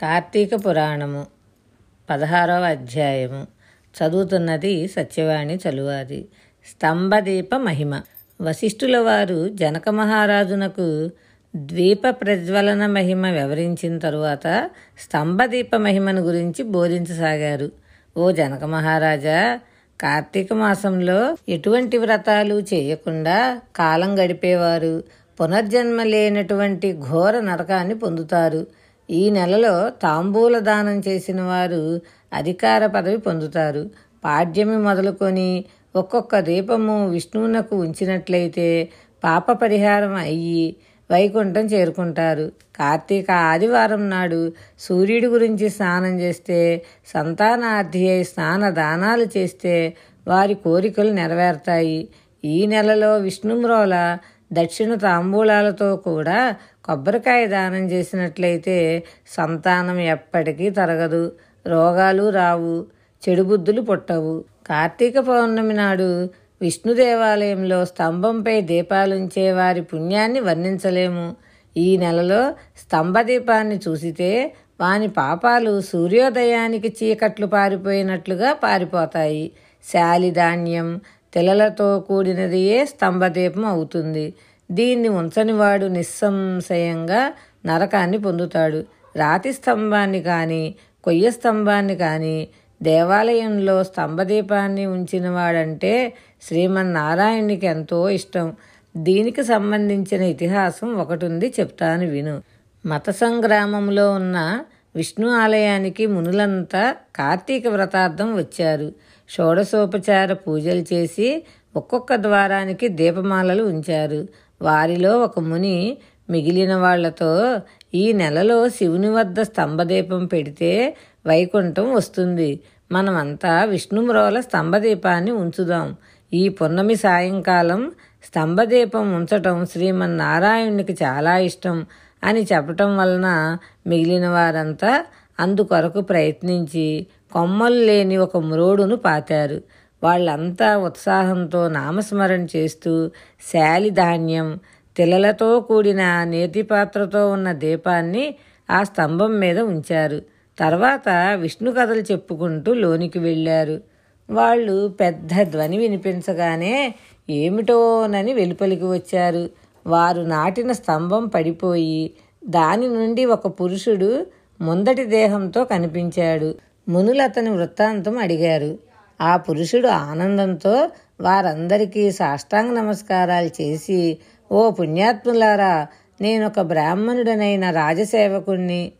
కార్తీక పురాణము పదహారవ అధ్యాయము. చదువుతున్నది సత్యవాణి చలువాది. స్తంభదీప మహిమ. వశిష్ఠుల వారు జనక మహారాజునకు ద్వీప ప్రజ్వలన మహిమ వివరించిన తరువాత స్తంభదీప మహిమను గురించి బోధించసాగారు. ఓ జనక మహారాజా కార్తీక మాసంలో ఎటువంటి వ్రతాలు చేయకుండా కాలం గడిపేవారు. పునర్జన్మ లేనటువంటి ఘోర నరకాన్ని పొందుతారు. ఈ నెలలో తాంబూల దానం చేసిన వారు అధికార పదవి పొందుతారు. పాడ్యమి మొదలుకొని ఒక్కొక్క దీపము విష్ణువునకు ఉంచినట్లయితే పాప పరిహారం అయ్యి వైకుంఠం చేరుకుంటారు. కార్తీక ఆదివారం నాడు సూర్యుడి గురించి స్నానం చేస్తే సంతానార్థి అయి స్నాన దానాలు చేస్తే వారి కోరికలు నెరవేరుతాయి. ఈ నెలలో విష్ణుమ్రోల దక్షిణ తాంబూలాలతో కూడా కొబ్బరికాయ దానం చేసినట్లయితే సంతానం ఎప్పటికీ తరగదు. రోగాలు రావు చెడు బుద్ధులు పుట్టవు. కార్తీక పౌర్ణమి నాడు విష్ణు దేవాలయంలో స్తంభంపై దీపాలుంచే వారి పుణ్యాన్ని వర్ణించలేము. ఈ నెలలో స్తంభదీపాన్ని చూసితే వాని పాపాలు సూర్యోదయానికి చీకట్లు పారిపోయినట్లుగా పారిపోతాయి. శాలిధాన్యం తిలలతో కూడినదియే స్తంభదీపం అవుతుంది? దీన్ని ఉంచనివాడు నిస్సంశయంగా నరకాన్ని పొందుతాడు. రాతి స్తంభాన్ని కానీ కొయ్య స్తంభాన్ని కానీ దేవాలయంలో స్తంభదీపాన్ని ఉంచినవాడంటే శ్రీమన్నారాయణునికి ఎంతో ఇష్టం. దీనికి సంబంధించిన ఇతిహాసం ఒకటి ఉంది చెప్తాను విను. మత సంగ్రామంలో ఉన్న విష్ణు ఆలయానికి మునులంతా కార్తీక వ్రతార్థం వచ్చారు. షోడశోపచార పూజలు చేసి ఒక్కొక్క ద్వారానికి దీపమాలలు ఉంచారు. వారిలో ఒక ముని మిగిలిన వాళ్ళతో ఈ నెలలో శివుని వద్ద స్తంభదీపం పెడితే వైకుంఠం వస్తుంది. మనమంతా విష్ణుమ్రోల స్తంభదీపాన్ని ఉంచుదాం. ఈ పున్నమి సాయంకాలం స్తంభదీపం ఉంచటం శ్రీమన్నారాయణునికి చాలా ఇష్టం అని చెప్పటం వలన మిగిలిన వారంతా అందుకొరకు ప్రయత్నించి కొమ్మలు లేని ఒక మ్రోడును పాతారు. వాళ్ళంతా ఉత్సాహంతో నామస్మరణ చేస్తూ శాలి ధాన్యం తిలలతో కూడిన నేతి పాత్రతో ఉన్న దీపాన్ని ఆ స్తంభం మీద ఉంచారు. తర్వాత విష్ణు కథలు చెప్పుకుంటూ లోనికి వెళ్ళారు. వాళ్ళు పెద్ద ధ్వని వినిపించగానే ఏమిటోనని వెలుపలికి వచ్చారు. వారు నాటిన స్తంభం పడిపోయి దాని నుండి ఒక పురుషుడు ముందటి దేహంతో కనిపించాడు. మునులు అతని వృత్తాంతం అడిగారు. ఆ పురుషుడు ఆనందంతో వారందరికీ సాష్టాంగ నమస్కారాలు చేసి ఓ పుణ్యాత్ములారా నేనొక బ్రాహ్మణుడనైన రాజసేవకుణ్ణి.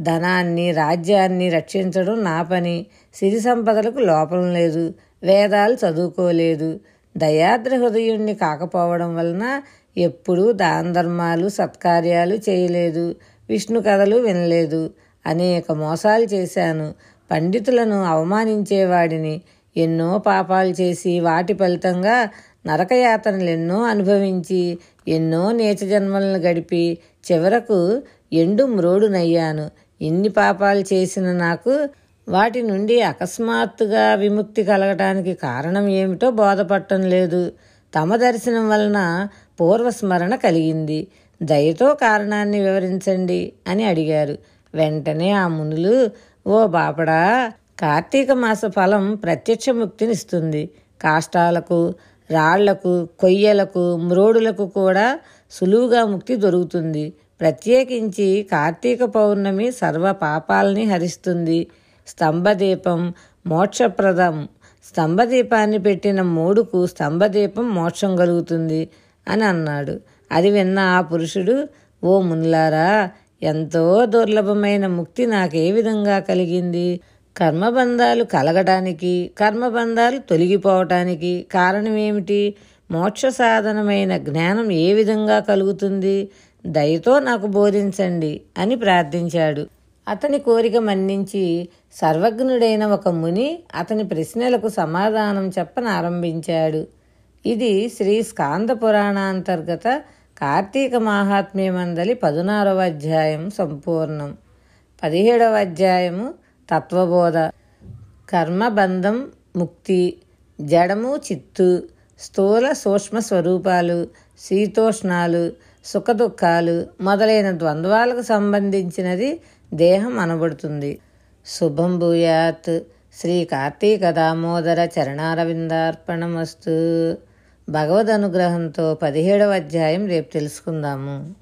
ధనాన్ని రాజ్యాన్ని రక్షించడం నా పని. సిరి సంపదలకు లోపం లేదు. వేదాలు చదువుకోలేదు. దయాద్ర హృదయుణ్ణి కాకపోవడం వలన ఎప్పుడూ దాన ధర్మాలు సత్కార్యాలు చేయలేదు. విష్ణు కథలు వినలేదు. అనేక మోసాలు చేశాను. పండితులను అవమానించేవాడిని. ఎన్నో పాపాలు చేసి వాటి ఫలితంగా నరకయాతనలు ఎన్నో అనుభవించి ఎన్నో నీచ జన్మలను గడిపి చివరకు ఎండు మ్రోడునయ్యాను. ఇన్ని పాపాలు చేసిన నాకు వాటి నుండి అకస్మాత్తుగా విముక్తి కలగటానికి కారణం ఏమిటో బోధపట్టం లేదు. తమ దర్శనం వలన పూర్వస్మరణ కలిగింది. దయతో కారణాన్ని వివరించండి అని అడిగారు. వెంటనే ఆ మునులు ఓ బాపడా కార్తీక మాస ఫలం ప్రత్యక్ష ముక్తినిస్తుంది. కాష్టాలకు రాళ్ళకు కొయ్యలకు మ్రోడులకు కూడా సులువుగా ముక్తి దొరుకుతుంది. ప్రత్యేకించి కార్తీక పౌర్ణమి సర్వ పాపాలని హరిస్తుంది. స్తంభదీపం మోక్షప్రదం. స్తంభదీపాన్ని పెట్టిన మూడుకు స్తంభదీపం మోక్షం కలుగుతుంది అని అన్నాడు. అది విన్న ఆ పురుషుడు ఓ మున్లారా ఎంతో దుర్లభమైన ముక్తి నాకే విధంగా కలిగింది. కర్మబంధాలు కలగటానికి కర్మబంధాలు తొలగిపోవటానికి కారణం ఏమిటి మోక్ష సాధనమైన జ్ఞానం ఏ విధంగా కలుగుతుంది? దయతో నాకు బోధించండి అని ప్రార్థించాడు. అతని కోరిక మన్నించి సర్వజ్ఞుడైన ఒక ముని అతని ప్రశ్నలకు సమాధానం చెప్పనారంభించాడు. ఇది శ్రీ స్కాంద పురాణాంతర్గత కార్తీక మాహాత్మ్యమందలి పదునారవ అధ్యాయం సంపూర్ణం. పదిహేడవ అధ్యాయము తత్వబోధ. కర్మబంధం ముక్తి. జడము చిత్తు. స్థూల సూక్ష్మ స్వరూపాలు. శీతోష్ణాలు. సుఖదుఖాలు. మొదలైన ద్వంద్వాలకు సంబంధించినది దేహం అనబడుతుంది. శుభం భూయాత్. శ్రీ కార్తీక దామోదర చరణారవిందార్పణమస్తు. భగవద్ అనుగ్రహంతో పదిహేడవ అధ్యాయం రేపు తెలుసుకుందాము.